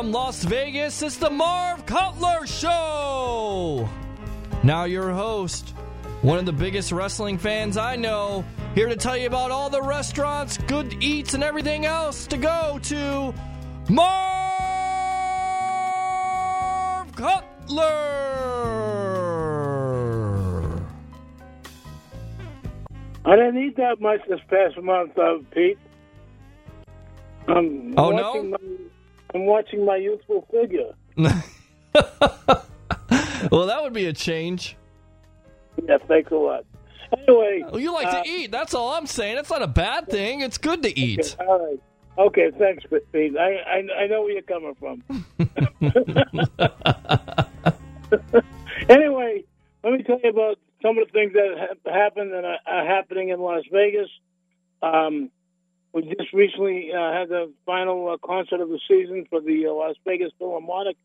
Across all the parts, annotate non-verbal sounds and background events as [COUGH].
From Las Vegas, it's the Marv Cutler Show. Now, your host, one of the biggest wrestling fans I know, here to tell you about all the restaurants, good eats, and everything else to go to Marv Cutler. I didn't eat that much this past month, uh, Pete. I'm Oh, no? My, I'm watching my youthful figure. [LAUGHS] well, that would be a change. Yeah, thanks a lot. Anyway, Well, you like uh, to eat. That's all I'm saying. It's not a bad thing. It's good to eat. all right. Okay, thanks, Pete. I, I I know where you're coming from. [LAUGHS] [LAUGHS] anyway, let me tell you about some of the things that have happened and are, are happening in Las Vegas. Um, we just recently uh, had the final uh, concert of the season for the uh, Las Vegas Philharmonic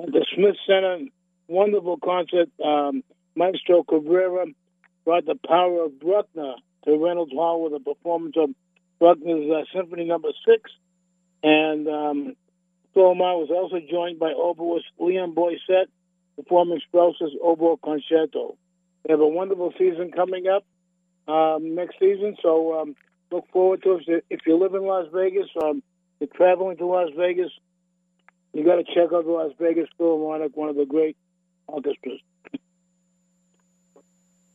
at the Smith Center. Wonderful concert. Um, Maestro Cabrera brought the power of Bruckner to Reynolds Hall with a performance of Bruckner's uh, Symphony Number Six, and um, Philharmonic was also joined by oboist Leon Boyset performing Strauss's Oboe Concerto. They have a wonderful season coming up um, next season, so um, look forward to it. If you live in Las Vegas, um, you're traveling to Las Vegas, you got to check out the Las Vegas Philharmonic, one of the great orchestras.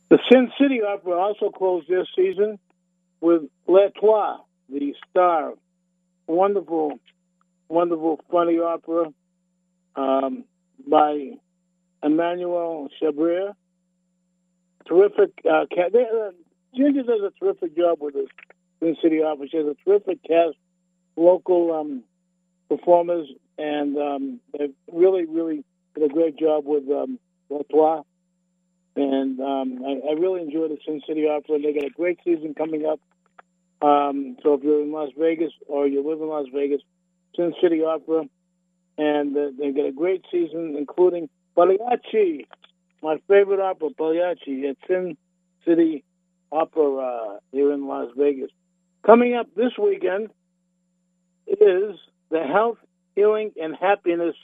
The Sin City Opera also closed this season with Les Trois, the star. Wonderful, wonderful, funny opera um, by Emmanuel Chabrier. Terrific. Uh, they, uh, Ginger does a terrific job with this Sin City Opera. She has a terrific cast, local um, performers, and um, they really, really did a great job with um, L'étoile. And um, I, I really enjoy the Sin City Opera. They got a great season coming up. Um, so if you're in Las Vegas or you live in Las Vegas, Sin City Opera, and uh, they got a great season, including Pagliacci, my favorite opera, Pagliacci at Sin City Opera here in Las Vegas. Coming up this weekend is the Health, Healing, and Happiness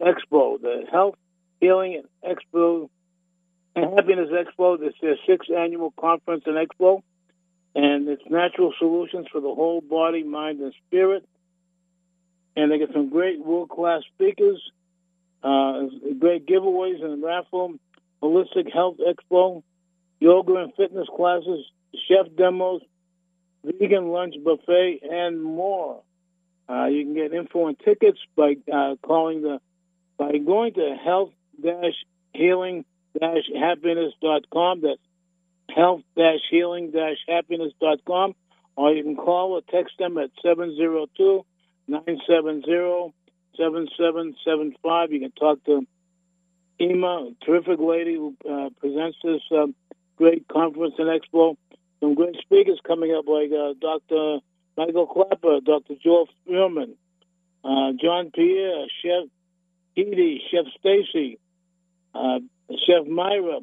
Expo. The Health, Healing, and Expo and Happiness Expo. This is their sixth annual conference and expo, and it's natural solutions for the whole body, mind, and spirit. And they get some great world class speakers, uh, great giveaways and raffle, holistic health expo, yoga and fitness classes, chef demos, vegan lunch buffet, and more. Uh, you can get info and tickets by uh, calling the by going to health dash healing happiness.com. That's health healing happiness.com. Or you can call or text them at 702 970 7775. You can talk to Ema, terrific lady who uh, presents this um, great conference and expo. Some great speakers coming up like uh, Dr. Michael Klaper, Dr. Joel Spearman, uh, John Pierre, Chef Edie, Chef Stacy, uh, Chef Myra,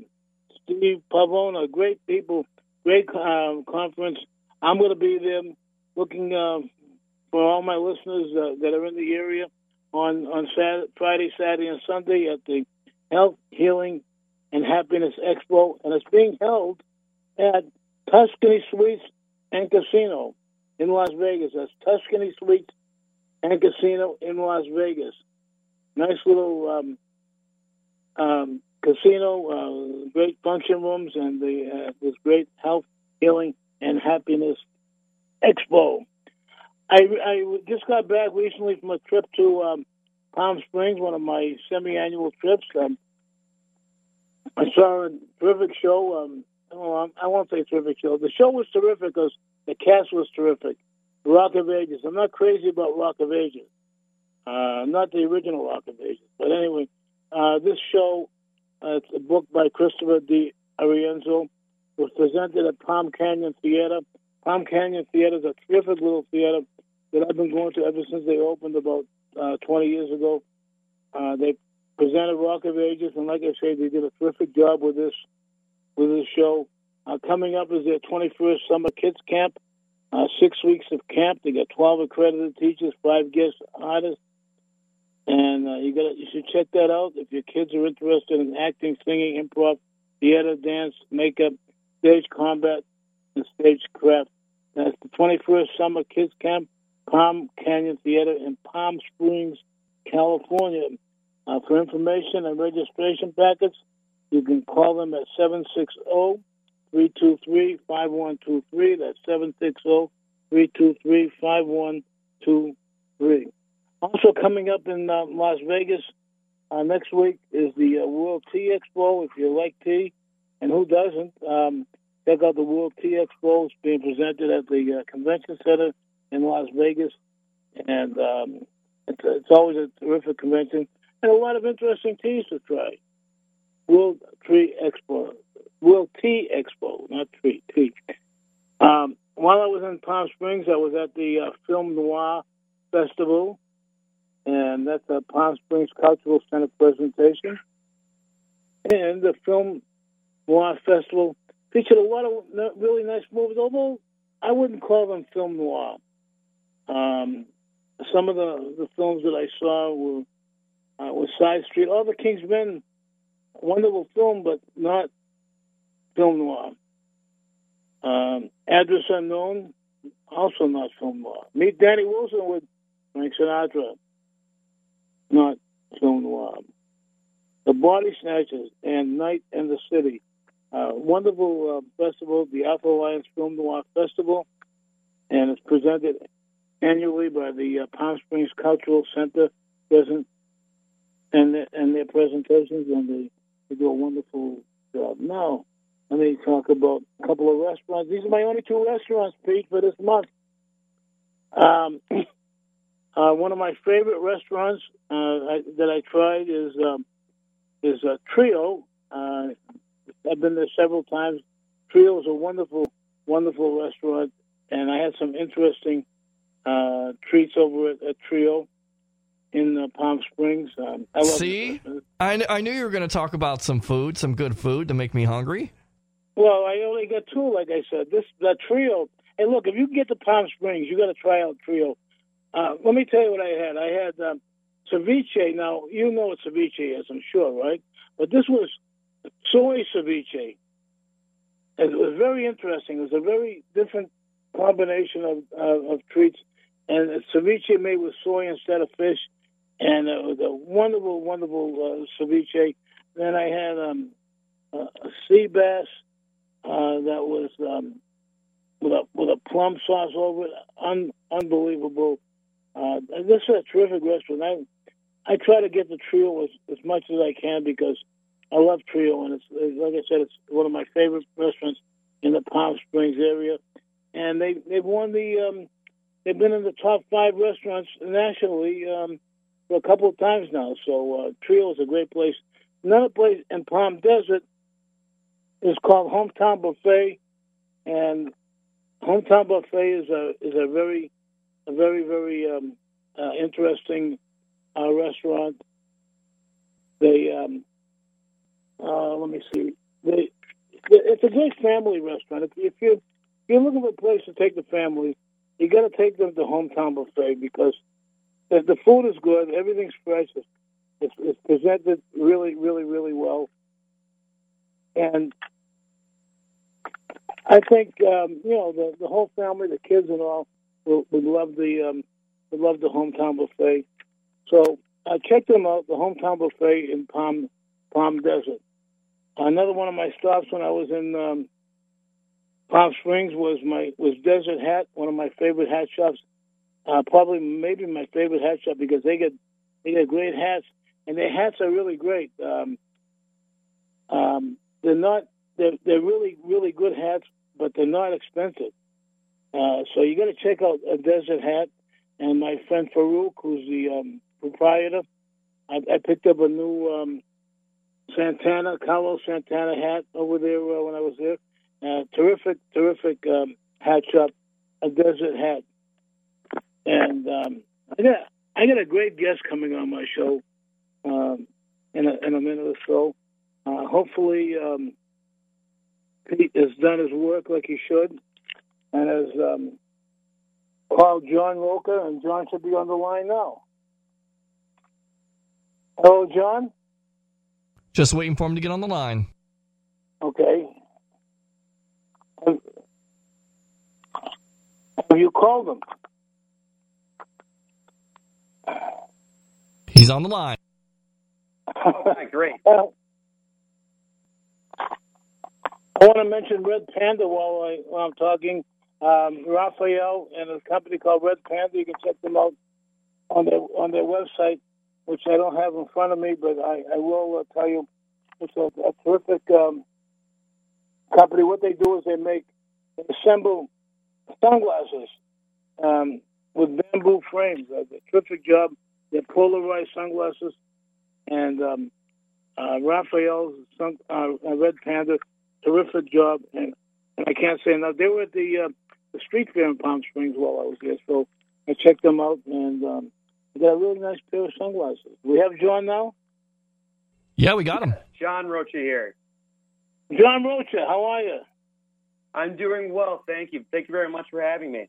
Steve Pavona, great people, great uh, conference. I'm going to be there looking uh, for all my listeners uh, that are in the area on, on Saturday, Friday, Saturday, and Sunday at the Health, Healing, and Happiness Expo. And it's being held at Tuscany Suites and Casino in Las Vegas. That's Tuscany Suites and Casino in Las Vegas. Nice little um, um, casino, uh, great function rooms, and the, uh, this great health, healing, and happiness expo. I, I just got back recently from a trip to um, Palm Springs, one of my semi-annual trips. Um, I saw a terrific show. Um, oh, I won't say terrific show. The show was terrific because the cast was terrific. Rock of Ages. I'm not crazy about Rock of Ages. Uh, not the original Rock of Ages. But anyway, uh, this show, uh, it's a book by Christopher D. Arienzo, was presented at Palm Canyon Theater. Palm Canyon Theater is a terrific little theater that I've been going to ever since they opened about uh, 20 years ago. Uh, they presented Rock of Ages, and like I say, they did a terrific job with this with the show. Uh, coming up is their 21st Summer Kids Camp. Uh, six weeks of camp. They got 12 accredited teachers, five guest artists, and uh, you got you should check that out if your kids are interested in acting, singing, improv, theater, dance, makeup, stage combat, and stagecraft. That's the 21st Summer Kids Camp, Palm Canyon Theater in Palm Springs, California. Uh, for information and registration packets, you can call them at 760 323 5123. That's 760 323 5123. Also, coming up in uh, Las Vegas uh, next week is the uh, World Tea Expo. If you like tea, and who doesn't, um, check out the World Tea Expo. It's being presented at the uh, Convention Center in Las Vegas, and um, it's, it's always a terrific convention and a lot of interesting teas to try. World Tree Expo, World Tea Expo, not tree tea. Um, while I was in Palm Springs, I was at the uh, Film Noir Festival and that's a Palm Springs Cultural Center presentation. And the Film Noir Festival featured a lot of really nice movies, although I wouldn't call them film noir. Um, some of the, the films that I saw were uh, was Side Street, All the King's Men, wonderful film, but not film noir. Um, Address Unknown, also not film noir. Meet Danny Wilson with Frank Sinatra, not film noir. The Body Snatchers and Night in the City. Uh, wonderful uh, festival, the Arthur Lyons Film Noir Festival, and it's presented annually by the uh, Palm Springs Cultural Center present and and their presentations, and they, they do a wonderful job. Now, let me talk about a couple of restaurants. These are my only two restaurants, Pete, for this month. Um, [CLEARS THROAT] Uh, one of my favorite restaurants uh, I, that I tried is um, is a Trio. Uh, I've been there several times. Trio is a wonderful, wonderful restaurant, and I had some interesting uh, treats over at, at Trio in uh, Palm Springs. Um, I See, I, I knew you were going to talk about some food, some good food to make me hungry. Well, I only got two, like I said. This the Trio. Hey, look, if you can get to Palm Springs, you got to try out Trio. Uh, let me tell you what I had. I had um, ceviche. Now, you know what ceviche is, I'm sure, right? But this was soy ceviche. And it was very interesting. It was a very different combination of, uh, of treats. And ceviche made with soy instead of fish. And it was a wonderful, wonderful uh, ceviche. Then I had um, a, sea bass uh, that was um, with a with a plum sauce over it. Un- unbelievable uh, this is a terrific restaurant. I I try to get the trio as, as much as I can because I love trio, and it's like I said, it's one of my favorite restaurants in the Palm Springs area. And they they've won the um, they've been in the top five restaurants nationally um, a couple of times now. So uh, Trio is a great place. Another place in Palm Desert is called Hometown Buffet, and Hometown Buffet is a is a very a very, very um, uh, interesting uh, restaurant. They, um, uh, let me see, they, it's a great family restaurant. If, you're if you're looking for a place to take the family, you got to take them to Hometown Buffet because the, the food is good, everything's fresh, it's, it's, presented really, really, really well, and I think um, you know the the whole family, the kids and all, would love the um, would love the hometown buffet. So I checked them out, the hometown buffet in Palm Palm Desert. Another one of my stops when I was in um, Palm Springs was my was Desert Hat, one of my favorite hat shops. Uh, probably maybe my favorite hat shop because they get they get great hats and their hats are really great. Um, um, they're not they're they're really really good hats, but they're not expensive. Uh, so you got to check out a Desert Hat. And my friend Farouk, who's the um, proprietor, I, I, picked up a new um, Santana, Carlos Santana hat over there uh, when I was there. Uh, terrific, terrific um, hat shop, a Desert Hat. And um, I got I got a great guest coming on my show um, in, a, in a minute or so. Uh, hopefully, um, Pete has done his work like he should and has um, called John Roca, and John should be on the line now. Hello, John. Just waiting for him to get on the line. Okay. Have you called him? He's on the line. [LAUGHS] Great. Uh, I want to mention Red Panda while, I, while I'm talking. Um, Raphael and a company called Red Panda. You can check them out on their on their website, which I don't have in front of me, but I, I will uh, tell you it's a, a terrific um, company. What they do is they make assemble sunglasses um, with bamboo frames. Uh, a terrific job. They're polarized sunglasses, and um, uh, Raphael's sun, uh, Red Panda, terrific job, and, and I can't say enough. They were at the uh, the street fair in Palm Springs while I was there, so I checked them out, and um, they got a really nice pair of sunglasses. We have John now. Yeah, we got him. John Rocha here. John Rocha, how are you? I'm doing well, thank you. Thank you very much for having me.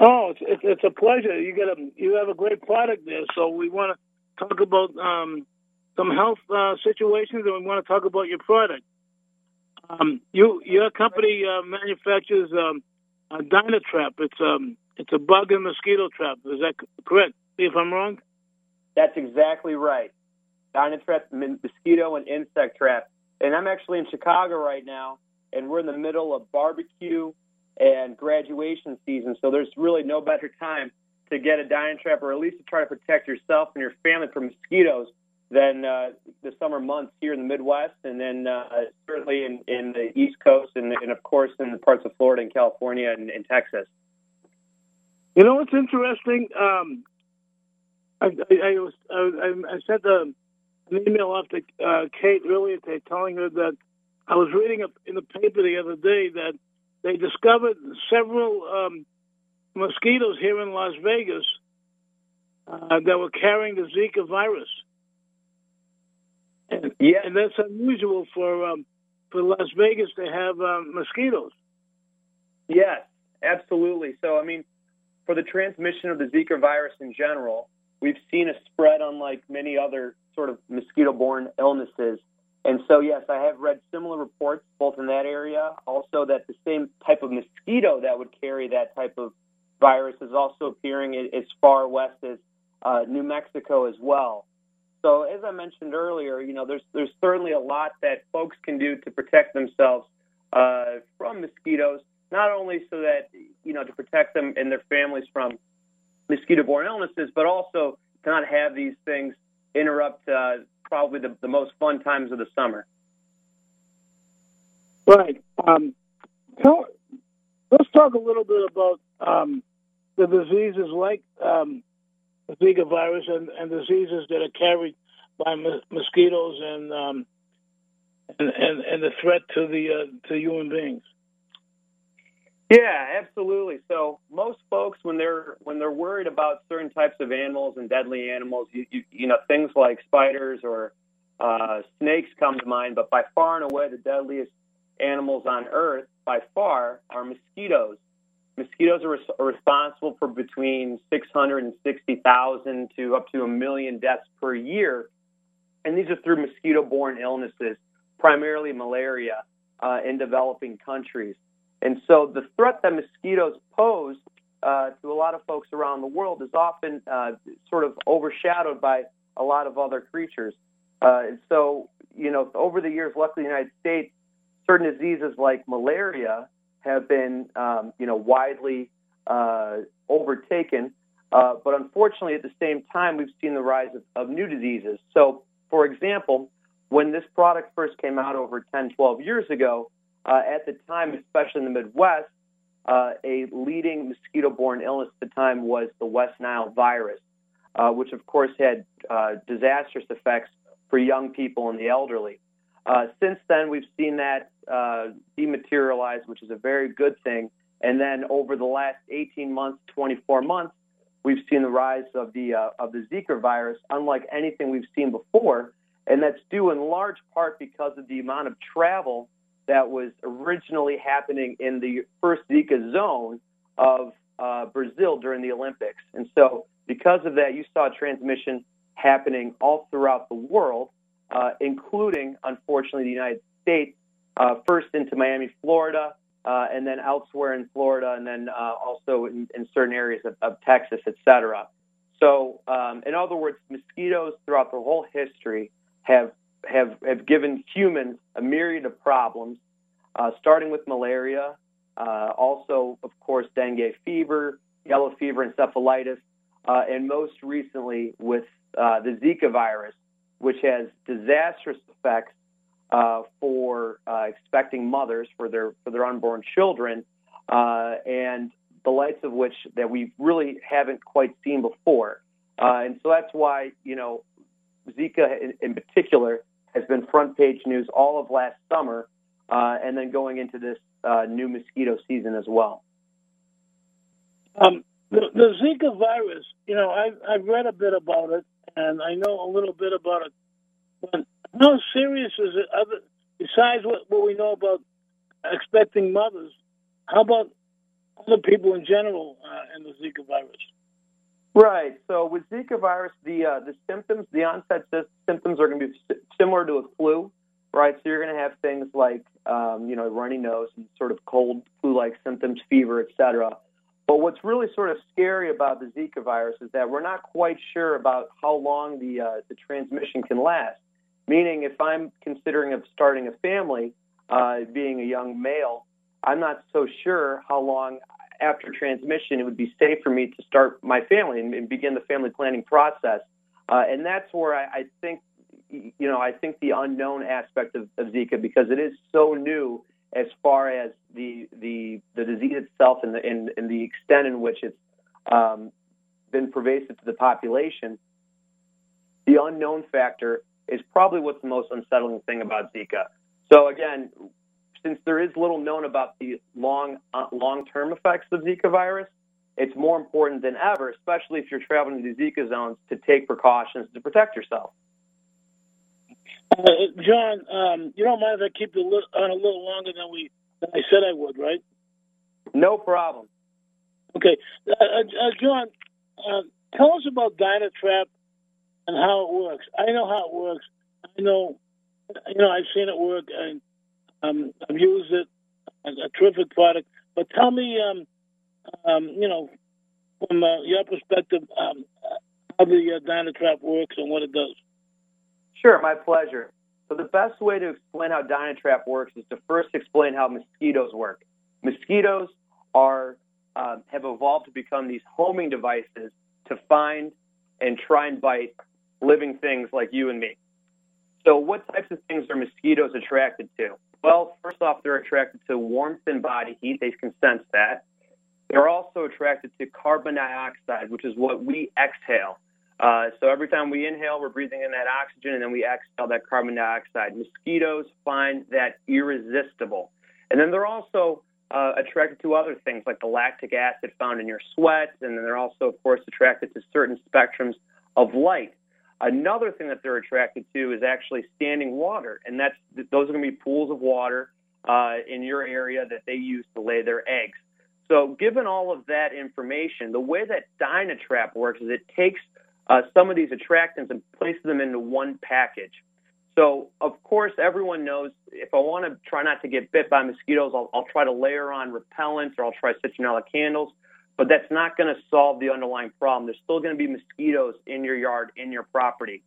Oh, it's, it's it's a pleasure. You get a you have a great product there, so we want to talk about um, some health uh, situations, and we want to talk about your product. Um, you your company uh, manufactures um, a Dynatrap. It's um it's a bug and mosquito trap. Is that correct? If I'm wrong. That's exactly right. Dynatrap, mosquito, and insect trap. And I'm actually in Chicago right now, and we're in the middle of barbecue and graduation season. So there's really no better time to get a Dynatrap, or at least to try to protect yourself and your family from mosquitoes, than uh, the summer months here in the Midwest, and then uh, certainly in, in the East Coast, and, and of course in the parts of Florida and California and, and Texas. You know what's interesting? Um, I, I, I was I, I sent a, an email off to uh, Kate earlier today, telling her that I was reading up in the paper the other day that they discovered several um, mosquitoes here in Las Vegas uh, that were carrying the Zika virus, and, Yeah. and that's unusual for um, for Las Vegas to have um, mosquitoes. Yes, absolutely. So, I mean, for the transmission of the Zika virus in general, we've seen a spread unlike many other sort of mosquito borne illnesses. And so, yes, I have read similar reports both in that area, also that the same type of mosquito that would carry that type of virus is also appearing as far west as uh, New Mexico as well. So, as I mentioned earlier, you know, there's there's certainly a lot that folks can do to protect themselves uh, from mosquitoes not only so that you know to protect them and their families from mosquito-borne illnesses, but also to not have these things interrupt uh, probably the, the most fun times of the summer. Right. Um, tell, let's talk a little bit about um, the diseases like um, the Zika virus and, and diseases that are carried by mos- mosquitoes and, um, and and and the threat to the uh, to human beings. Yeah, absolutely. So most folks, when they're when they're worried about certain types of animals and deadly animals, you you, you know things like spiders or uh, snakes come to mind. But by far and away, the deadliest animals on Earth, by far, are mosquitoes. Mosquitoes are, res- are responsible for between 660,000 to up to a million deaths per year, and these are through mosquito-borne illnesses, primarily malaria, uh, in developing countries. And so the threat that mosquitoes pose uh, to a lot of folks around the world is often uh, sort of overshadowed by a lot of other creatures. Uh, and so, you know, over the years, luckily in the United States, certain diseases like malaria have been, um, you know, widely uh, overtaken. Uh, but unfortunately, at the same time, we've seen the rise of, of new diseases. So, for example, when this product first came out over 10, 12 years ago, uh, at the time, especially in the Midwest, uh, a leading mosquito-borne illness at the time was the West Nile virus, uh, which of course had uh, disastrous effects for young people and the elderly. Uh, since then, we've seen that uh, dematerialize, which is a very good thing. And then over the last 18 months, 24 months, we've seen the rise of the of the Zika virus, unlike anything we've seen before, and that's due in large part because of the amount of travel that was originally happening in the first Zika zone of uh, Brazil during the Olympics. And so, because of that, you saw transmission happening all throughout the world, uh, including, unfortunately, the United States, uh, first into Miami, Florida, uh, and then elsewhere in Florida, and then uh, also in, in, certain areas of, of Texas, et cetera. So, um, in other words, mosquitoes throughout the whole history have have have given humans a myriad of problems, uh, starting with malaria, uh, also, of course, dengue fever, yellow fever, encephalitis, uh, and most recently with uh, the Zika virus, which has disastrous effects uh, for uh, expecting mothers for their for their unborn children, and the likes of which that we really haven't quite seen before. and so that's why you know Zika in, in particular has been front page news all of last summer, uh, and then going into this uh, new mosquito season as well. Um, the, the, Zika virus, you know, I've, I've read a bit about it, and I know a little bit about it. But how serious is it? Other, besides what, what we know about expecting mothers, how about other people in general uh, in the Zika virus? Right. So with Zika virus, the uh, the symptoms, the onset symptoms are going to be similar to a flu, right? So you're going to have things like, um, you know, runny nose and sort of cold flu-like symptoms, fever, etc. But what's really sort of scary about the Zika virus is that we're not quite sure about how long the uh, the transmission can last. Meaning, if I'm considering of starting a family, uh, being a young male, I'm not so sure how long after transmission, it would be safe for me to start my family and, and begin the family planning process. Uh, and that's where I, I, think, you know, I think the unknown aspect of, of, Zika because it is so new as far as the the, the disease itself and the and, and the extent in which it's um, been pervasive to the population. The unknown factor is probably what's the most unsettling thing about Zika. So again, since there is little known about the long uh, long-term effects of Zika virus, it's more important than ever, especially if you're traveling to Zika zones, to take precautions to protect yourself. Uh, John, um, you don't mind if I keep you on a little longer than we than I said I would, right? No problem. Okay, uh, uh, uh John, uh, tell us about Dynatrap and how it works. I know how it works. I know, you know, I've seen it work, and um, I've used it a terrific product. But tell me, um, um, you know, from uh, your perspective, um, how the uh, Dynatrap works and what it does. Sure, my pleasure. So the best way to explain how Dynatrap works is to first explain how mosquitoes work. Mosquitoes are uh, have evolved to become these homing devices to find and try and bite living things like you and me. So, what types of things are mosquitoes attracted to? Well, first off, they're attracted to warmth and body heat. They can sense that. They're also attracted to carbon dioxide, which is what we exhale. Uh, so every time we inhale, we're breathing in that oxygen, and then we exhale that carbon dioxide. Mosquitoes find that irresistible. And then they're also uh, attracted to other things like the lactic acid found in your sweat, and then they're also, of course, attracted to certain spectrums of light. Another thing that they're attracted to is actually standing water, and that's those are going to be pools of water uh, in your area that they use to lay their eggs. So, given all of that information, the way that Dynatrap works is it takes uh, some of these attractants and places them into one package. So, of course, everyone knows if I want to try not to get bit by mosquitoes, I'll, I'll try to layer on repellents or I'll try citronella candles but that's not going to solve the underlying problem. There's still going to be mosquitoes in your yard, in your property.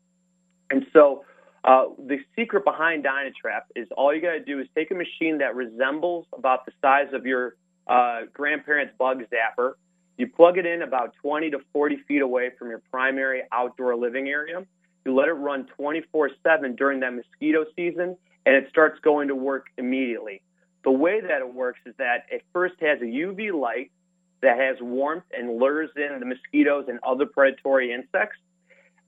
And so uh, the secret behind Dynatrap is all you got to do is take a machine that resembles about the size of your uh, grandparents' bug zapper. You plug it in about 20 to 40 feet away from your primary outdoor living area. You let it run 24 7 during that mosquito season, and it starts going to work immediately. The way that it works is that it first has a UV light that has warmth and lures in the mosquitoes and other predatory insects.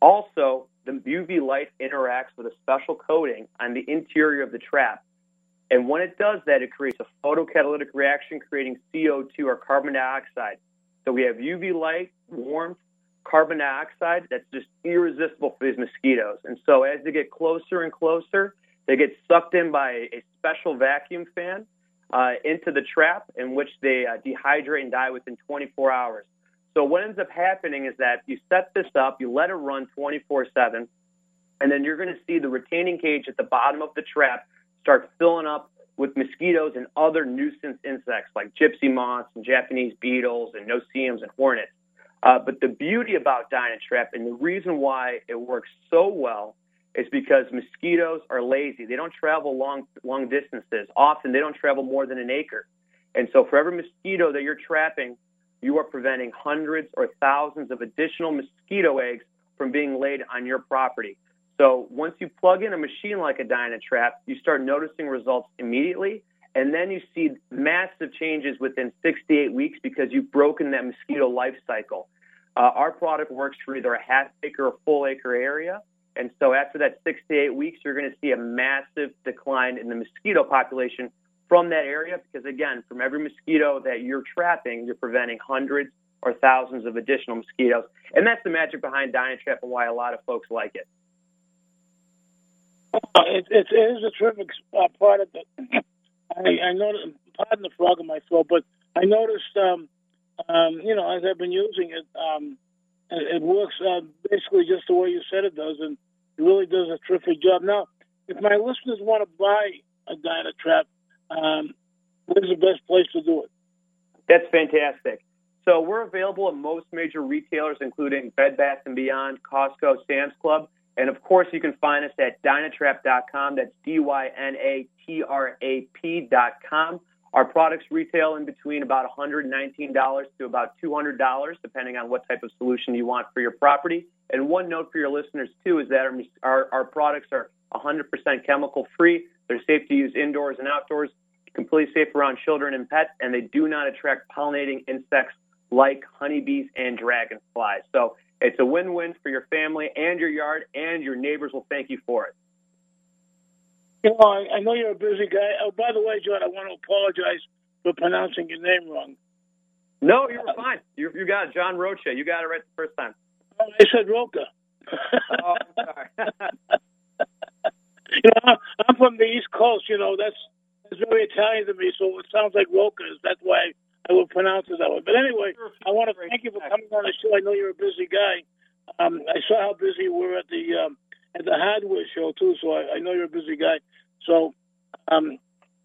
Also, the UV light interacts with a special coating on the interior of the trap. And when it does that, it creates a photocatalytic reaction creating CO2 or carbon dioxide. So we have UV light, warmth, carbon dioxide that's just irresistible for these mosquitoes. And so as they get closer and closer, they get sucked in by a special vacuum fan uh, into the trap in which they uh, dehydrate and die within 24 hours. So what ends up happening is that you set this up, you let it run 24 7, and then you're going to see the retaining cage at the bottom of the trap start filling up with mosquitoes and other nuisance insects like gypsy moths and Japanese beetles and no-see-ums and hornets. Uh, but the beauty about Dynatrap and the reason why it works so well is because mosquitoes are lazy. They don't travel long long distances. Often they don't travel more than an acre. And so for every mosquito that you're trapping, you are preventing hundreds or thousands of additional mosquito eggs from being laid on your property. So once you plug in a machine like a Dynatrap, you start noticing results immediately. And then you see massive changes within six to eight weeks because you've broken that mosquito life cycle. Uh, our product works for either a half acre or full acre area. And so after that six to eight weeks, you're going to see a massive decline in the mosquito population from that area because, again, from every mosquito that you're trapping, you're preventing hundreds or thousands of additional mosquitoes. And that's the magic behind Dynatrap and why a lot of folks like it. It, it, is a terrific uh, product. [COUGHS] I, I noticed, pardon the frog in my throat, but I noticed, um, um, you know, as I've been using it, um, it, works uh, basically just the way you said it does, and it really does a terrific job. Now, if my listeners want to buy a Dynatrap, um, where's the best place to do it? That's fantastic. So we're available at most major retailers, including Bed Bath & Beyond, Costco, Sam's Club. And of course, you can find us at dynatrap.com. That's D Our products retail in between about $119 to about $200, depending on what type of solution you want for your property. And one note for your listeners, too, is that our, our, our products are 100% chemical free. They're safe to use indoors and outdoors, completely safe around children and pets, and they do not attract pollinating insects like honeybees and dragonflies. So it's a win-win for your family and your yard, and your neighbors will thank you for it. You know, I, I know you're a busy guy. Oh, by the way, John, I want to apologize for pronouncing your name wrong. No, you were fine. You, you got it, John Rocha. You got it right the first time. Oh, I said Roca. oh, I'm sorry. [LAUGHS] [LAUGHS] you know, I'm from the East Coast. You know, that's that's very Italian to me. So it sounds like Roca. That's why I will pronounce it that way. But anyway, I want to thank you for coming on the show. I know you're a busy guy. Um, I saw how busy you were at the um, at the hardware show too, so I, I know you're a busy guy. So um,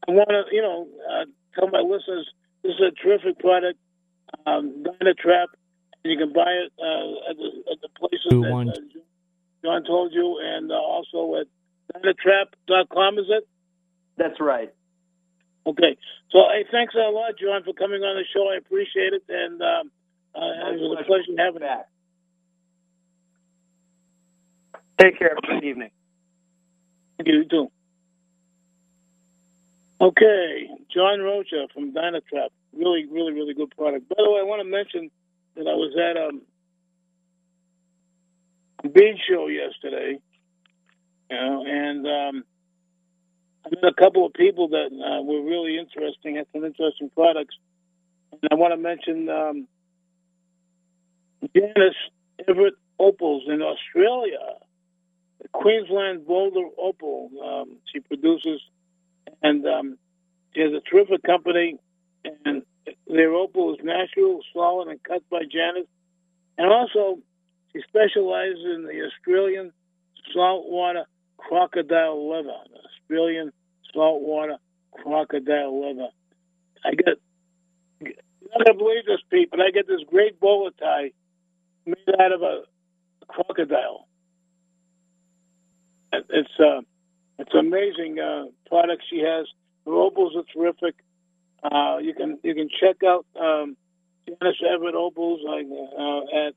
I want to, you know, uh, tell my listeners this is a terrific product, um, Dynatrap, and you can buy it uh, at, the, at the places that uh, John told you, and uh, also at dynatrap.com. Is it? That's right. Okay. So, hey, thanks a lot, John, for coming on the show. I appreciate it, and um, uh, it was a pleasure having you. Take care. Good evening. You. Too. Okay, John Rocha from Dynatrap. Really, really, really good product. By the way, I want to mention that I was at um, a bead show yesterday, you know, and um, I met a couple of people that uh, were really interesting, had some interesting products. And I want to mention um, Janice Everett Opals in Australia, Queensland Boulder Opal. Um, she produces, and um, she has a terrific company, and their opal is natural, solid, and cut by Janice. And also, she specializes in the Australian saltwater crocodile leather, Australian saltwater crocodile leather. I get, you're not gonna believe this, Pete, but I get this great bolo tie made out of a crocodile. It's uh, it's amazing uh, product she has. Her opals are terrific. Uh, you can you can check out um, Janice Everett opals like, uh, at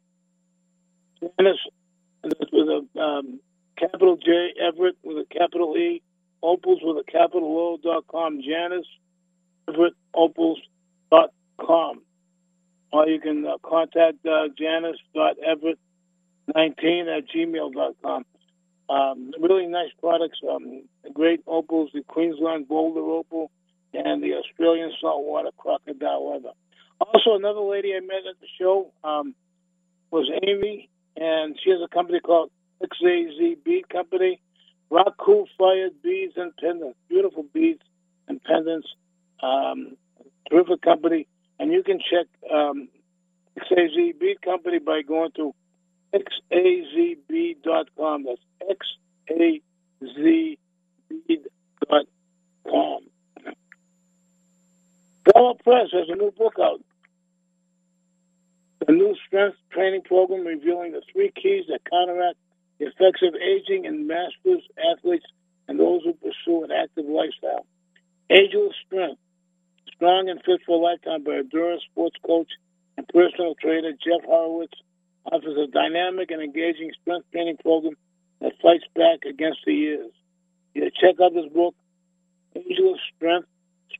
Janice with a um, capital J Everett with a capital E opals with a capital O dot com Janice Everett opals dot com or you can uh, contact uh, Janice dot Everett nineteen at gmail dot com. Um, really nice products. Um, great opals, the Queensland Boulder opal, and the Australian saltwater crocodile leather. Also, another lady I met at the show um, was Amy, and she has a company called XAZ Bead Company. Raku fired beads and pendants, beautiful beads and pendants. Um, terrific company, and you can check um, XAZ Bead Company by going to xazb.com. That's Gallo has a new book out. A new strength training program revealing the three keys that counteract the effects of aging in masters, athletes, and those who pursue an active lifestyle. Ageless Strength, strong and fit for a lifetime by Endurance sports coach and personal trainer Jeff Horowitz, offers a dynamic and engaging strength training program that fights back against the years. You check out this book,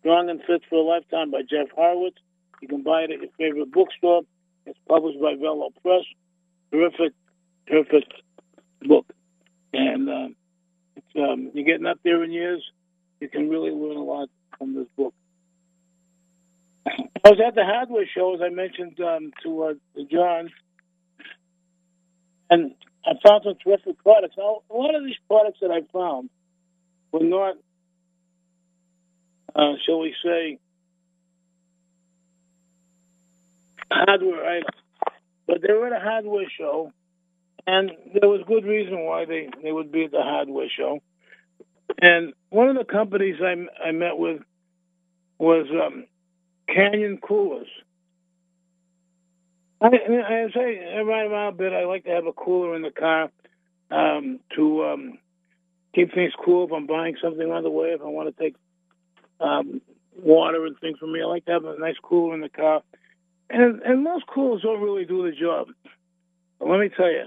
Strong and Fit for a Lifetime by Jeff Horowitz. You can buy it at your favorite bookstore. It's published by Velo Press. Terrific, terrific book. And uh, um, you're getting up there in years, you can really learn a lot from this book. I was at the hardware show, as I mentioned um, to, uh, John, and I found some terrific products. Now, a lot of these products that I found were not, uh, shall we say, hardware items, but they were at a hardware show, and there was good reason why they, they would be at the hardware show. And one of the companies I, I met with was um, Canyon Coolers. I, I say I ride around a bit. I like to have a cooler in the car um, to um, keep things cool. If I'm buying something on the way, if I want to take um, water and things for me, I like to have a nice cooler in the car. And and most coolers don't really do the job. But let me tell you,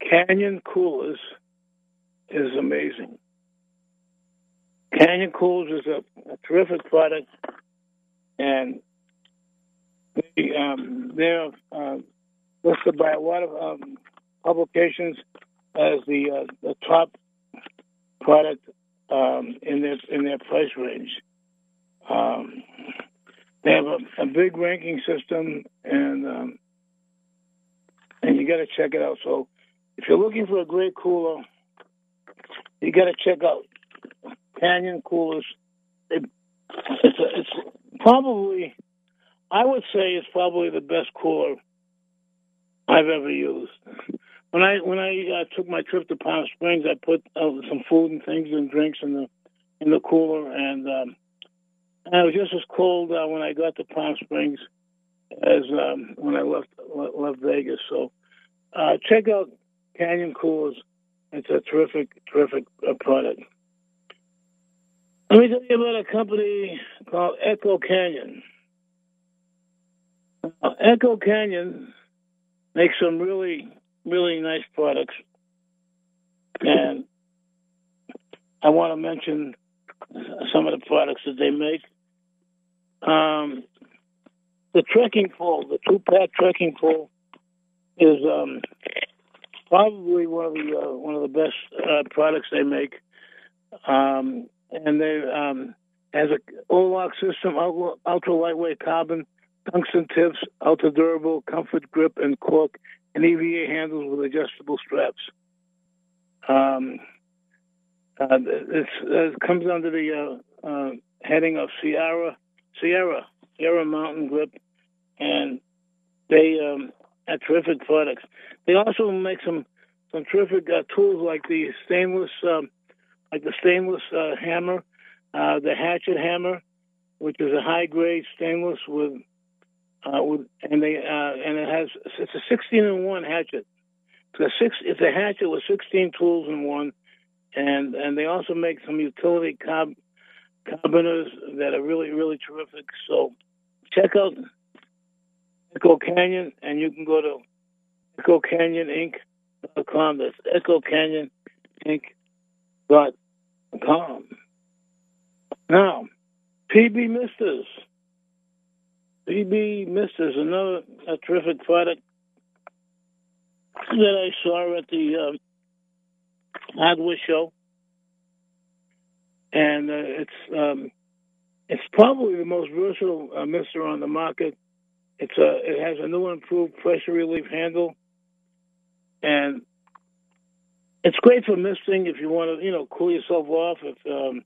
Canyon Coolers is amazing. Canyon Coolers is a, a terrific product, and they, um, they're uh, listed by a lot of um, publications as the uh, the top product um, in their in their price range. Um, they have a, a, big ranking system, and um, and you got to check it out. So, if you're looking for a great cooler, you got to check out Canyon coolers. It, it's a, it's probably, I would say, it's probably the best cooler I've ever used. When I when I uh, took my trip to Palm Springs, I put uh, some food and things and drinks in the in the cooler, and, um, and it was just as cold uh, when I got to Palm Springs as um, when I left left Vegas. So uh, check out Canyon Coolers. It's a terrific, terrific uh, product. Let me tell you about a company called Echo Canyon. Uh, Echo Canyon makes some really, really nice products. And I want to mention some of the products that they make. Um, the trekking pole, the two-pack trekking pole, is um, probably one of the uh, one of the best uh, products they make. Um, and they um, has a O-lock system, ultra lightweight carbon, tungsten tips, ultra durable, comfort grip and cork, and EVA handles with adjustable straps. Um, uh, it comes under the uh, uh, heading of Sierra, Sierra, Sierra Mountain Grip, and they um, are terrific products. They also make some some terrific uh, tools like the stainless um, like the stainless uh, hammer, uh, the hatchet hammer, which is a high grade stainless with, uh, with and they uh, and it has it's a 16 in one hatchet. It's a six. It's a hatchet with 16 tools in one, and and they also make some utility carb carabiners that are really really terrific. So check out Echo Canyon, and you can go to Echo Canyon Inc.com. That's Echo Canyon Inc. dot com. Now, PB Misters. PB Misters, another a terrific product that I saw at the um, hardware show, and uh, it's um, it's probably the most versatile uh, mister on the market. It's a it has a new improved pressure relief handle, and it's great for misting if you want to, you know, cool yourself off. If um,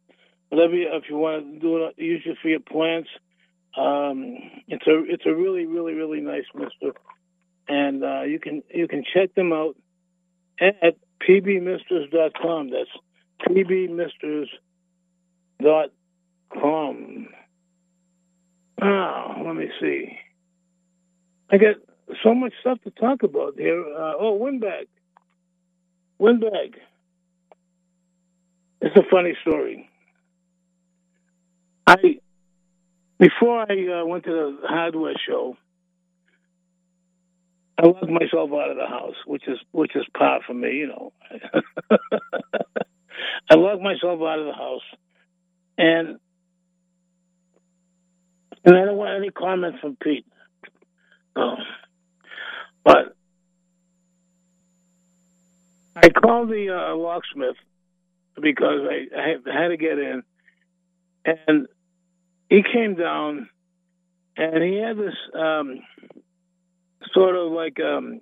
whatever, you, if you want to do it, use it for your plants. Um, it's a it's a really really really nice mister, and uh, you can you can check them out at pbmisters.com. That's pbmisters.com. Ah, let me see. I got so much stuff to talk about here. Uh, oh, windbag. Windbag. It's a funny story. I before I uh, went to the hardware show, I locked myself out of the house, which is which is par for me, you know. [LAUGHS] I locked myself out of the house, and and I don't want any comments from Pete. No. But I called the uh, locksmith because I, I had to get in, and he came down, and he had this um, sort of like um,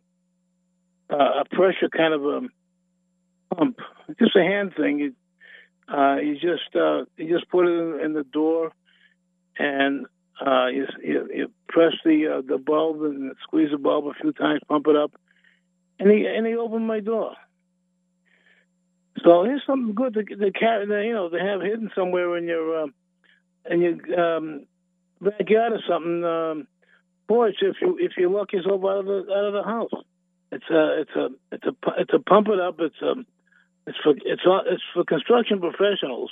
uh, a pressure kind of a pump, just a hand thing. You, uh, you just uh, you just put it in, in the door, and uh, you, you, you press the uh, the bulb and squeeze the bulb a few times, pump it up, and he and he opened my door. So here's something good to, to carry, you know, to have hidden somewhere in your in your um, backyard or something. Um, if you if you lock yourself out of the out of the house. It's a it's a it's a it's a pump it up. It's um, it's for it's it's for construction professionals.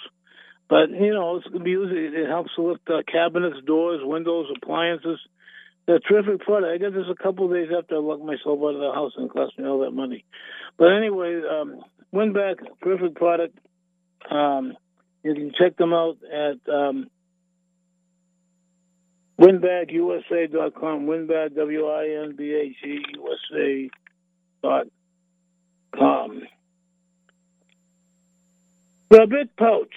But you know, it's used. It helps lift uh, cabinets, doors, windows, appliances. They're terrific product. I got this a couple of days after I locked myself out of the house and it cost me all that money. But anyway, um, Winbag, terrific product. Um, you can check them out at um, winbagusa.com. Winbag, W-I-N-B-A-G, USA. The bit pouch.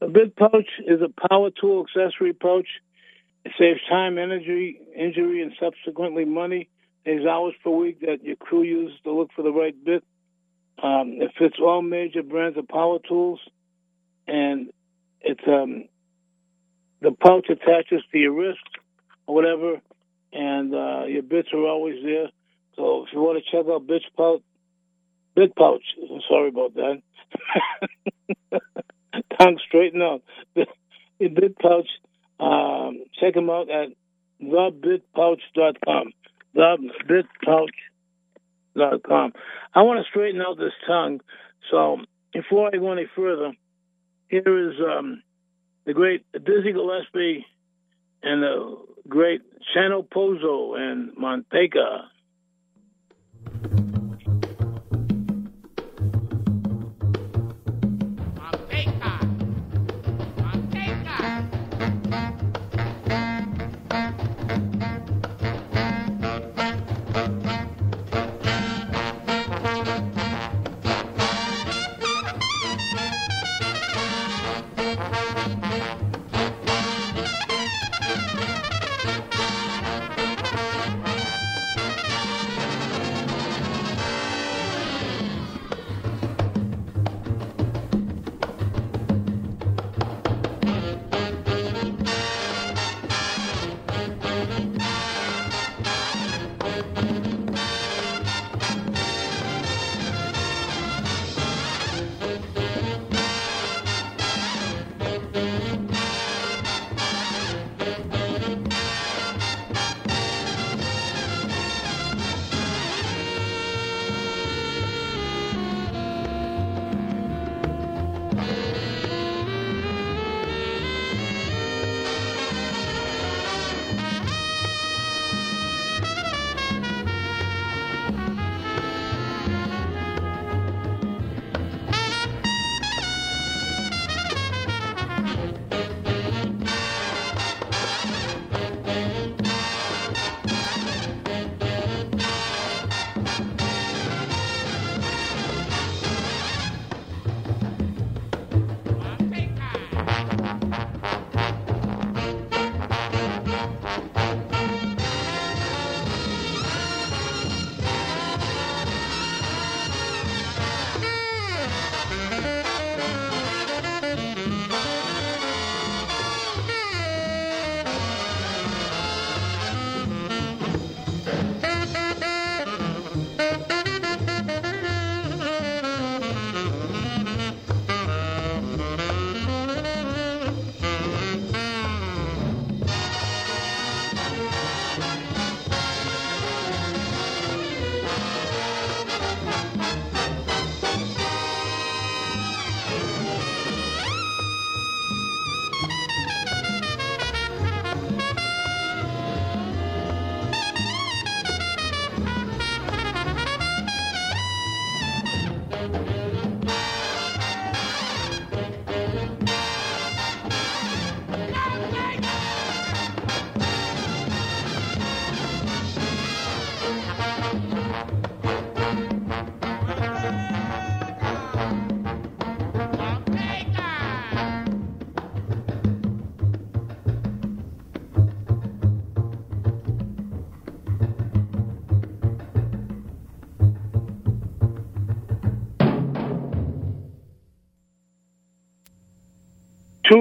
A bit pouch is a power tool accessory pouch. It saves time, energy, injury, and subsequently money. There's hours per week that your crew uses to look for the right bit. Um, it fits all major brands of power tools, and it's um, the pouch attaches to your wrist or whatever, and uh, your bits are always there. So if you want to check out Bit Pouch, Bit Pouch, sorry about that. [LAUGHS] tongue straighten out. [LAUGHS] The Bit Pouch, um, check them out at thebitpouch.com. Thebitpouch.com. I want to straighten out this tongue. So before I go any further, here is um, the great Dizzy Gillespie and the great Chano Pozo and Manteca.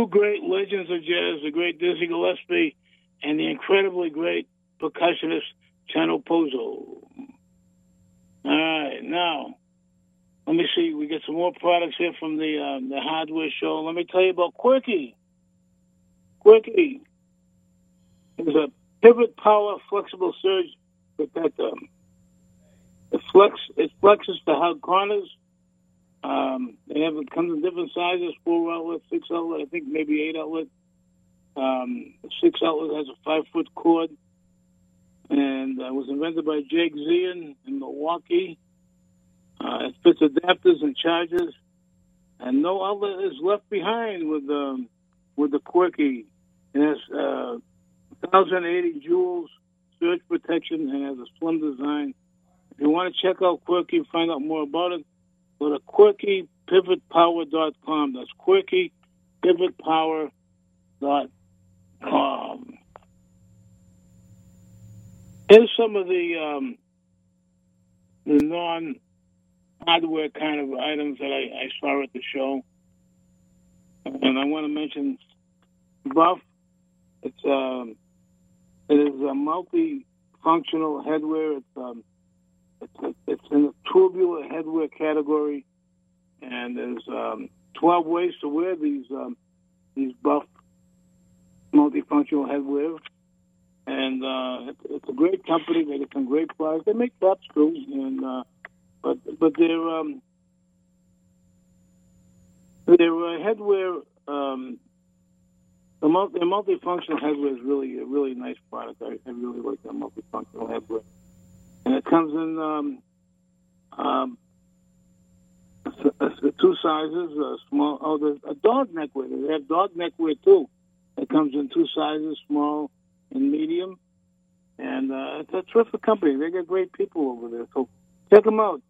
Great legends of jazz, the great Dizzy Gillespie and the incredibly great percussionist Chano Pozo. All right, now let me see. We get some more products here from the um, the hardware show. Let me tell you about Quirky. Quirky is a pivot power flexible surge protector. It flex it flexes to hug corners. Um, they have comes in different sizes: four outlet, six outlet, I think maybe eight outlet. Um, six outlet has a five foot cord, and uh, was invented by Jake Zien in Milwaukee. Uh, it fits adapters and chargers, and no outlet is left behind with um, with the quirky. It has uh, 1,080 joules surge protection and has a slim design. If you want to check out Quirky, find out more about it, go to quirkypivotpower.com. That's quirkypivotpower.com. Here's some of the um, the non hardware kind of items that I, I saw at the show. And I want to mention Buff. It's um, it is a multi-functional headwear. It's um, it's, it's in the tubular headwear category, and there's um, 12 ways to wear these um, these buff multifunctional headwear. And uh, it's, it's a great company. They get some great products. They make caps too, and uh, but but their um, their uh, headwear um, the multi, multifunctional headwear is really a really nice product. I, I really like that multifunctional headwear, and it comes in um, um, two sizes: a small, oh, there's a dog neckwear. They have dog neckwear too. It comes in two sizes: small and medium. And uh, it's a terrific company. They got great people over there. So check them out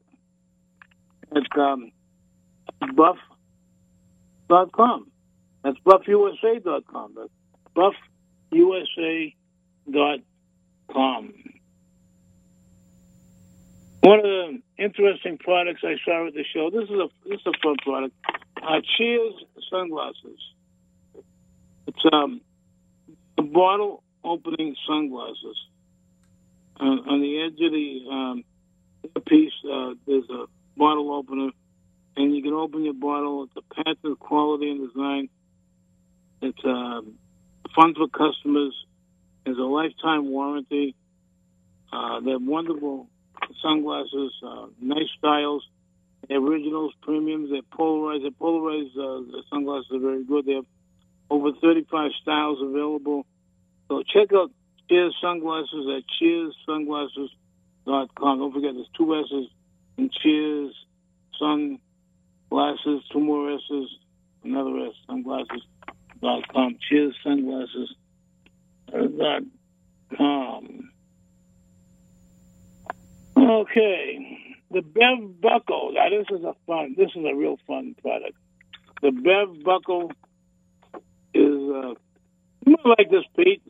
at um, buff.com. That's buffusa.com. That's buffusa.com. One of the interesting products I saw at the show. This is a this is a fun product. Uh, Cheers sunglasses. It's um, a bottle opening sunglasses. On, on the edge of the um, piece, uh, there's a bottle opener, and you can open your bottle. It's a patented quality and design. It's um, fun for customers. There's a lifetime warranty. Uh, they have wonderful sunglasses, uh, nice styles. Originals, premiums. They're polarized. They're polarized. Uh, the sunglasses are very good. They have over 35 styles available. So check out Cheers Sunglasses at cheerssunglasses.com. Don't forget, there's two S's in Cheers Sunglasses, two more S's, another S, sunglasses dot com. Cheers sunglasses dot com. Okay, the Bev Buckle. Now this is a fun. This is a real fun product. The Bev Buckle is uh, more like this, Pete.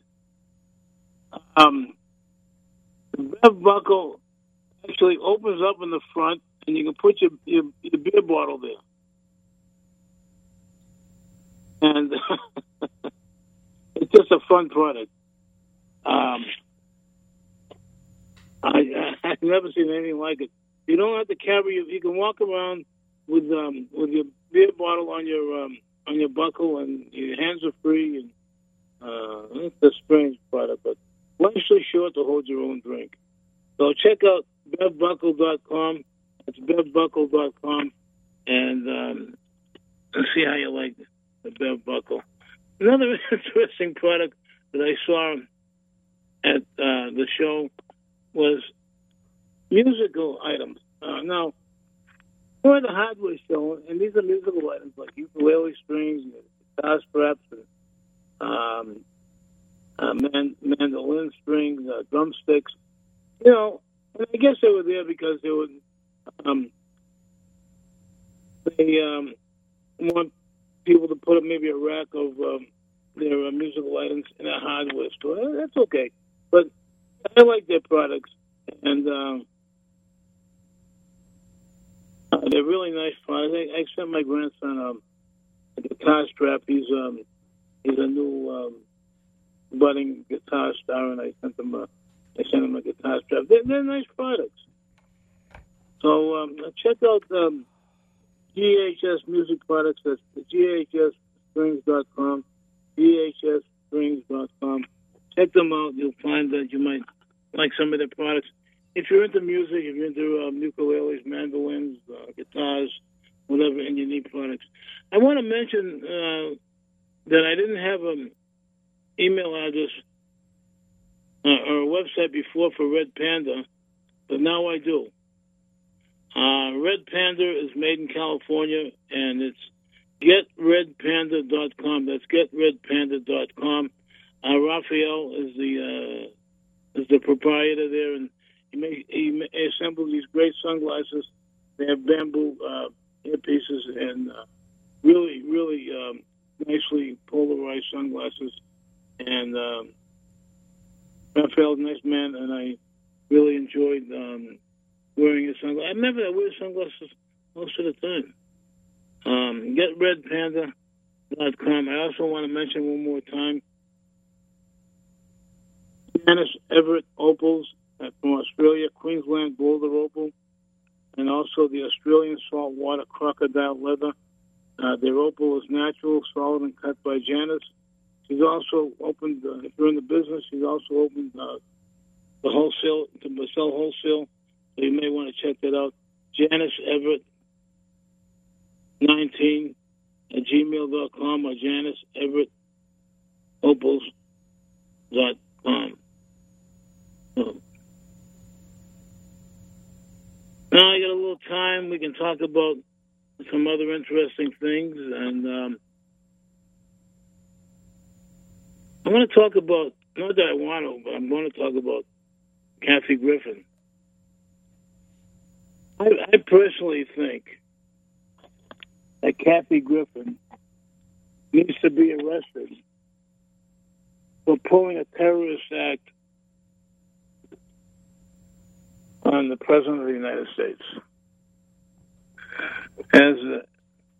Um, the Bev Buckle actually opens up in the front, and you can put your your, your beer bottle there and [LAUGHS] it's just a fun product. Um, I've never seen anything like it. You don't have to carry. You can walk around with um, with your beer bottle on your um, on your buckle, and your hands are free. And uh, it's a strange product, but life's too short to hold your own drink. So check out bevbuckle.com. That's bevbuckle.com, and um, see how you like the Bev Buckle. Another [LAUGHS] interesting product that I saw at uh, the show was musical items. Uh, now, for the hardware show, and these are musical items like ukulele strings, guitar straps, and um, uh, man, mandolin strings, uh, drumsticks. You know, and I guess they were there because they would um, they um, want people to put up maybe a rack of um, their uh, musical items in a hardware store. That's okay, but I like their products, and um, they're really nice products. I, I sent my grandson um, a guitar strap. He's um, he's a new um, budding guitar star, and I sent him a I sent him a guitar strap. They're, they're nice products. So um, check out um, GHS Music Products. That's GHSStrings.com. GHSStrings.com. Check them out. You'll find that you might like some of their products. If you're into music, if you're into um, ukuleles, mandolins, uh, guitars, whatever, and you need products. I want to mention uh, that I didn't have an email address uh, or a website before for Red Panda, but now I do. Uh, Red Panda is made in California, and it's getredpanda.com. That's getredpanda.com. Uh, Raphael is the uh, is the proprietor there, and he, make, he assembles these great sunglasses. They have bamboo uh, earpieces and uh, really, really um, nicely polarized sunglasses. And um, Raphael's a nice man, and I really enjoyed um, wearing his sunglasses. I I wear sunglasses most of the time. Um, GetRedPanda.com. I also want to mention one more time Janice Everett Opals from Australia, Queensland Boulder Opal, and also the Australian saltwater crocodile leather. Uh, their opal is natural, solid, and cut by Janice. She's also opened, uh, if you're in the business, she's also opened uh, the wholesale, to sell wholesale. So you may want to check that out. Janice Everett 19 at gmail.com or Janice Everett Opals.com. So, now I got a little time. We can talk about some other interesting things, and um, I'm going to talk about not that I want to, but I'm going to talk about Kathy Griffin. I, I personally think that Kathy Griffin needs to be arrested for pulling a terrorist act on the President of the United States. As the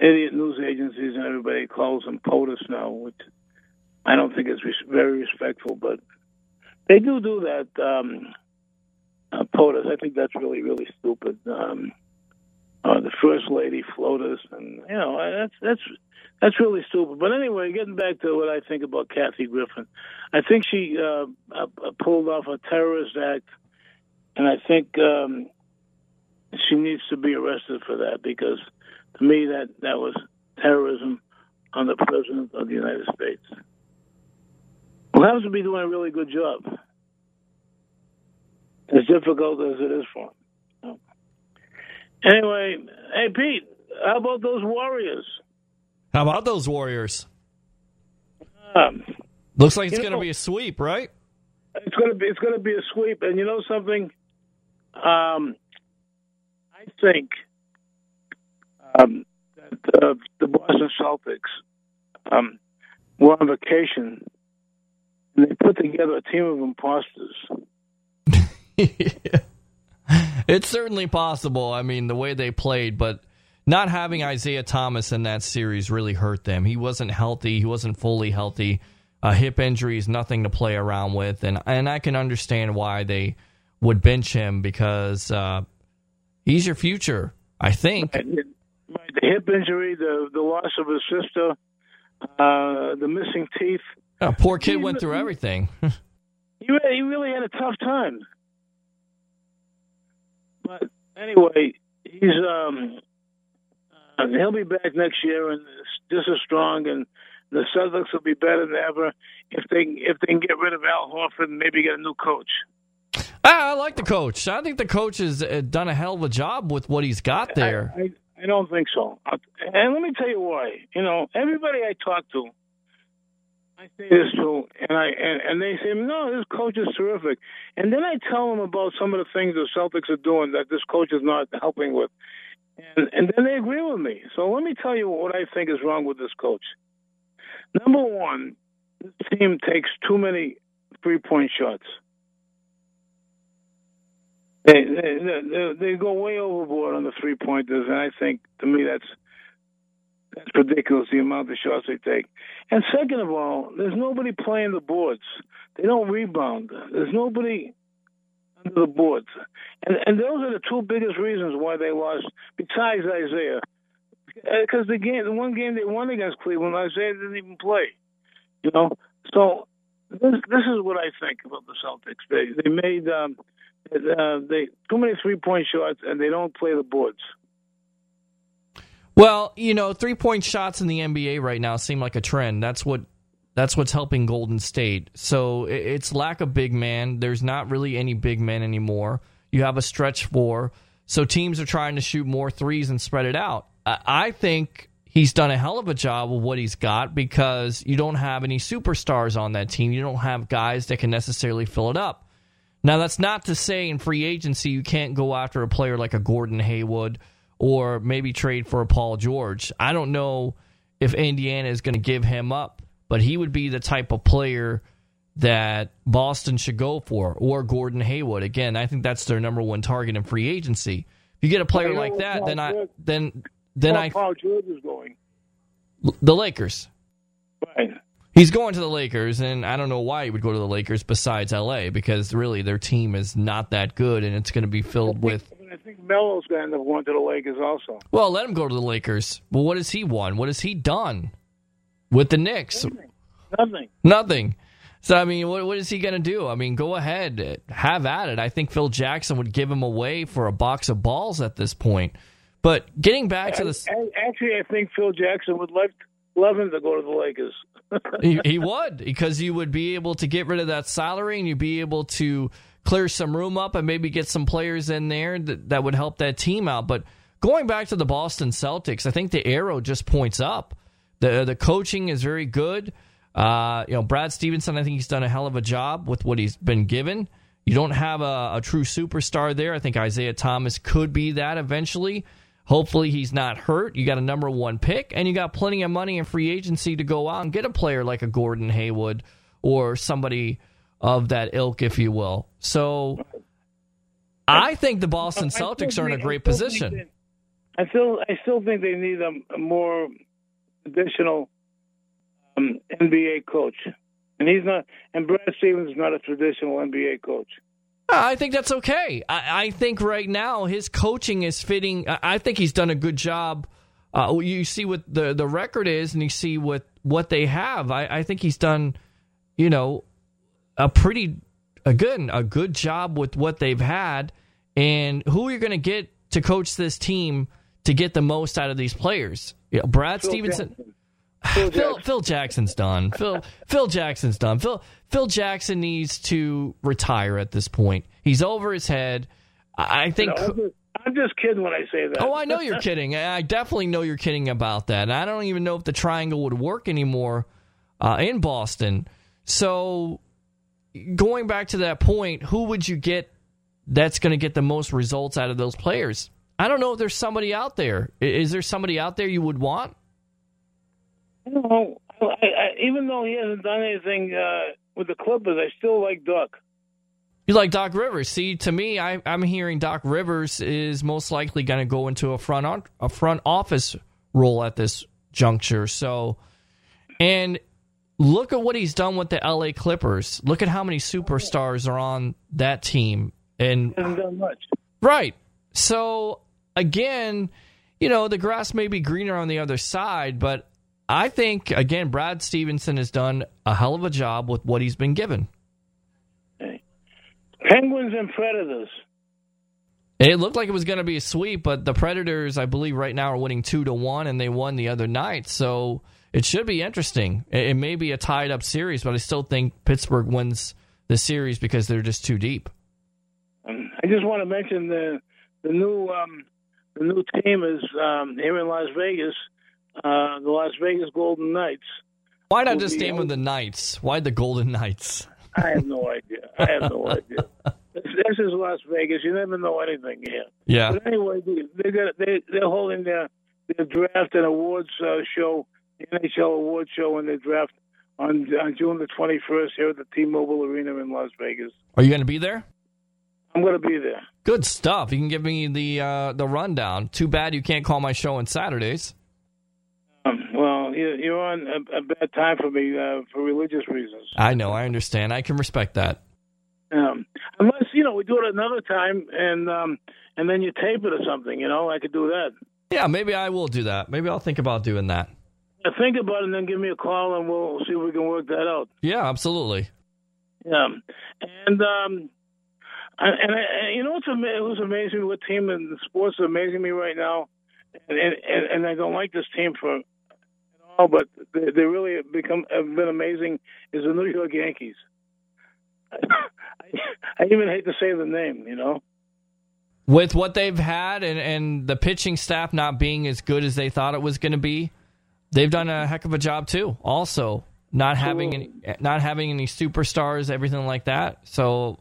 idiot news agencies and everybody calls them POTUS now, which I don't think is very respectful, but they do do that. Um, uh, POTUS, I think that's really, really stupid. Um, uh, the first lady FLOTUS, and you know that's that's that's really stupid. But anyway, getting back to what I think about Kathy Griffin, I think she uh, uh, pulled off a terrorist act, and I think um, she needs to be arrested for that because to me that that was terrorism on the president of the United States. Well, happens to be doing a really good job. As difficult as it is for him. Anyway, hey Pete, how about those Warriors? How about those Warriors? Um, Looks like it's going to be a sweep, right? it's gonna be it's gonna be a sweep, and you know something? Um, I think um, that uh, the Boston Celtics um, were on vacation, and they put together a team of imposters. [LAUGHS] it's certainly possible. I mean, the way they played, but not having Isaiah Thomas in that series really hurt them. He wasn't healthy. He wasn't fully healthy. A hip injury is nothing to play around with, and and I can understand why they would bench him because uh, he's your future. I think. Right, the hip injury, the the loss of his sister, uh, the missing teeth. A poor kid went through everything. [LAUGHS] He really, he really had a tough time. But anyway, he's um uh, he'll be back next year and just as strong, and the Celtics will be better than ever if they if they can get rid of Al Horford and maybe get a new coach. Ah, I like the coach. I think the coach has uh, done a hell of a job with what he's got there. I, I, I don't think so. And let me tell you why. You know, everybody I talk to, I say this to, and I and, and they say, no, this coach is terrific. And then I tell them about some of the things the Celtics are doing that this coach is not helping with, and and then they agree with me. So let me tell you what I think is wrong with this coach. Number one, this team takes too many three point shots. They, they, they, they go way overboard on the three pointers, and I think to me that's That's ridiculous, the amount of shots they take. And second of all, there's nobody playing the boards. They don't rebound. There's nobody under the boards. And, and those are the two biggest reasons why they lost, besides Isaiah. Because the game, the one game they won against Cleveland, Isaiah didn't even play. You know, so this this is what I think about the Celtics. They they made um, uh, they too many three point shots, and they don't play the boards. Well, you know, three point shots in the NBA right now seem like a trend. That's what that's what's helping Golden State. So it's lack of big man. There's not really any big men anymore. You have a stretch four, so teams are trying to shoot more threes and spread it out. I think he's done a hell of a job with what he's got because you don't have any superstars on that team. You don't have guys that can necessarily fill it up. Now, that's not to say in free agency you can't go after a player like a Gordon Hayward or maybe trade for a Paul George. I don't know if Indiana is going to give him up, but he would be the type of player that Boston should go for, or Gordon Hayward. Again, I think that's their number one target in free agency. If you get a player like that, then I then then I Paul George is going the Lakers. Right. He's going to the Lakers, and I don't know why he would go to the Lakers besides LA because really their team is not that good, and it's going to be filled with I think Melo's going to end up going to the Lakers also. Well, let him go to the Lakers. Well, what has he won? What has he done with the Knicks? Nothing. Nothing. Nothing. So I mean, what, what is he going to do? I mean, go ahead, have at it. I think Phil Jackson would give him away for a box of balls at this point. But getting back to this, actually, I think Phil Jackson would like love him to go to the Lakers. He, he would because you would be able to get rid of that salary and you'd be able to clear some room up and maybe get some players in there that, that would help that team out. But going back to the Boston Celtics, I think the arrow just points up. The the coaching is very good. Uh, you know, Brad Stevenson, I think he's done a hell of a job with what he's been given. You don't have a, a true superstar there. I think Isaiah Thomas could be that eventually. Hopefully, he's not hurt. You got a number one pick, and you got plenty of money in free agency to go out and get a player like a Gordon Hayward or somebody of that ilk, if you will. So I think the Boston Celtics are in a great position. I still, I still think they need a, a more additional um, NBA coach, and he's not. And Brad Stevens is not a traditional NBA coach. I think that's okay. I, I, think right now his coaching is fitting. I think he's done a good job. Uh, you see what the the record is, and you see what what they have. I, I think he's done, you know, a pretty again a good job with what they've had and who you're going to get to coach this team to get the most out of these players. You know, Brad Phil Stevenson. Jackson. Phil, Phil, Phil, Jackson's done. Phil Phil Jackson's done. Phil Phil Jackson needs to retire at this point. He's over his head. I think. I'm, just, I'm just kidding when I say that. Oh, I know you're kidding. I definitely know you're kidding about that. And I don't even know if the triangle would work anymore uh, in Boston. So going back to that point, who would you get that's going to get the most results out of those players? I don't know if there's somebody out there. Is there somebody out there you would want? No, I, I, even though he hasn't done anything uh, with the Clippers, I still like Doc. You like Doc Rivers? See, to me, I, am hearing Doc Rivers is most likely going to go into a front on, a front office role at this juncture. So, and look at what he's done with the LA Clippers. Look at how many superstars are on that team. And hasn't done much. Right. So again, you know, the grass may be greener on the other side, but I think again Brad Stevenson has done a hell of a job with what he's been given. Okay. Penguins and Predators. It looked like it was going to be a sweep, but the Predators, I believe, right now are winning two to one, and they won the other night. So it should be interesting. It, may be a tied up series, but I still think Pittsburgh wins the series because they're just too deep. Um, I just want to mention the the new um, the new team is um, here in Las Vegas, uh, the Las Vegas Golden Knights. Why not just name them the Knights? Why the Golden Knights? I have no idea. I have no [LAUGHS] idea. This is Las Vegas. You never know anything here. Yeah. But anyway, they, got they they're holding their their draft and awards uh, show the NHL awards show and the draft on, on June the 21st here at the T-Mobile Arena in Las Vegas. Are you going to be there? I'm going to be there. Good stuff. You can give me the uh, the rundown. Too bad you can't call my show on Saturdays. You- you're on a, bad time for me uh, for religious reasons. I know. I understand. I can respect that. Um, unless you know we do it another time and um, and then you tape it or something. You know, I could do that. Yeah, maybe I will do that. Maybe I'll think about doing that. Uh, Think about it and then give me a call and we'll see if we can work that out. Yeah, absolutely. Yeah, and um, and, and, and you know what's amazing? What team in sports is amazing me right now, and and, and I don't like this team for at all, but they, they really have become have been amazing. Is the New York Yankees? [LAUGHS] I, I even hate to say the name, you know. With what they've had and, and the pitching staff not being as good as they thought it was going to be, they've done a heck of a job too. Also, not having any, not having any superstars, everything like that. So,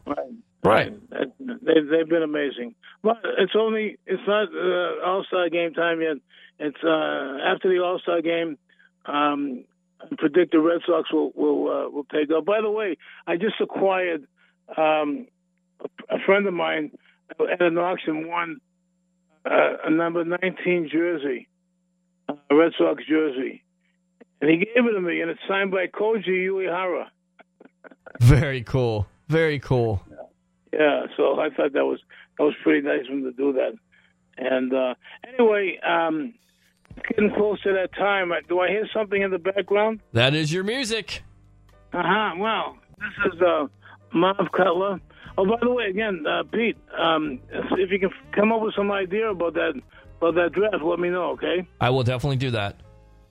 Right. right. They've they've been amazing, but it's only it's not uh, All Star game time yet. It's uh, after the All Star game. Um, I predict the Red Sox will will uh, will take up. By the way, I just acquired um, a, a friend of mine at an auction won uh, a number 19 jersey, a Red Sox jersey, and he gave it to me, and it's signed by Koji Uehara. Very cool. Very cool. Yeah, so I thought that was that was pretty nice of him to do that. And uh, anyway, um, getting close to that time, do I hear something in the background? That is your music. Uh huh. Well, this is uh, Marv Cutler. Oh, by the way, again, uh, Pete, um, if you can come up with some idea about that about that draft, let me know. Okay. I will definitely do that.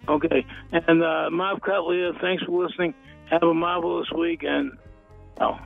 Okay. And uh, Marv Cutler, thanks for listening. Have a marvelous week, and oh.